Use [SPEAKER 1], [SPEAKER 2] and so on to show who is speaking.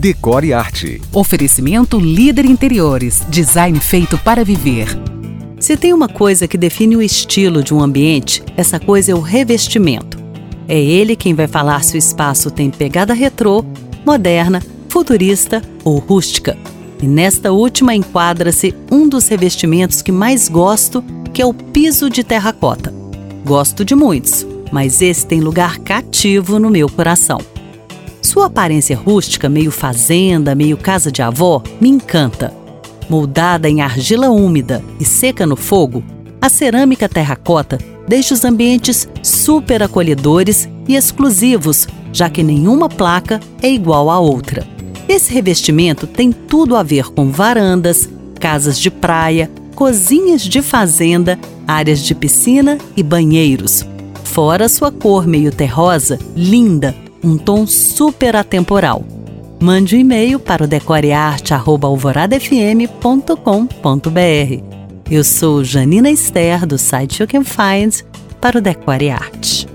[SPEAKER 1] Decore Arte.
[SPEAKER 2] Oferecimento Líder Interiores. Design feito para viver.
[SPEAKER 3] Se tem uma coisa que define o estilo de um ambiente, essa coisa é o revestimento. É ele quem vai falar se o espaço tem pegada retrô, moderna, futurista ou rústica. E nesta última enquadra-se um dos revestimentos que mais gosto, que é o piso de terracota. Gosto de muitos, mas esse tem lugar cativo no meu coração. Sua aparência rústica, meio fazenda, meio casa de avó, me encanta. Moldada em argila úmida e seca no fogo, a cerâmica terracota deixa os ambientes super acolhedores e exclusivos, já que nenhuma placa é igual à outra. Esse revestimento tem tudo a ver com varandas, casas de praia, cozinhas de fazenda, áreas de piscina e banheiros. Fora sua cor meio terrosa, linda, um tom super atemporal. Mande um e-mail para o decorearte.alvoradafm.com.br. Eu sou Janina Esther, do site You Can Find, para o Decore Arte.